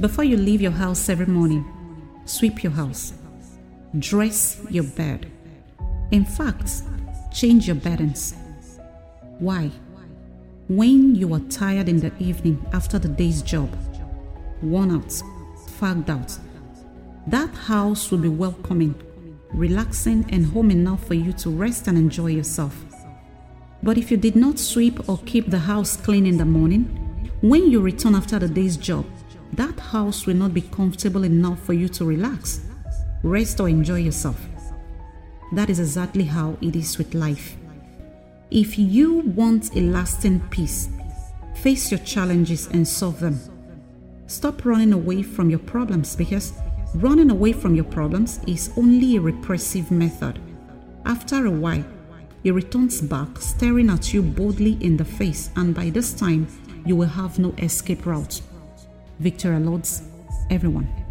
Before you leave your house every morning, sweep your house, dress your bed. In fact, change your beddings. Why? When you are tired in the evening after the day's job, worn out, fagged out, that house will be welcoming, relaxing, and home enough for you to rest and enjoy yourself. But if you did not sweep or keep the house clean in the morning, when you return after the day's job, that house will not be comfortable enough for you to relax, rest, or enjoy yourself. That is exactly how it is with life. If you want a lasting peace, face your challenges and solve them. Stop running away from your problems because running away from your problems is only a repressive method. After a while, he returns back, staring at you boldly in the face, and by this time, you will have no escape route. Victoria Lords, everyone.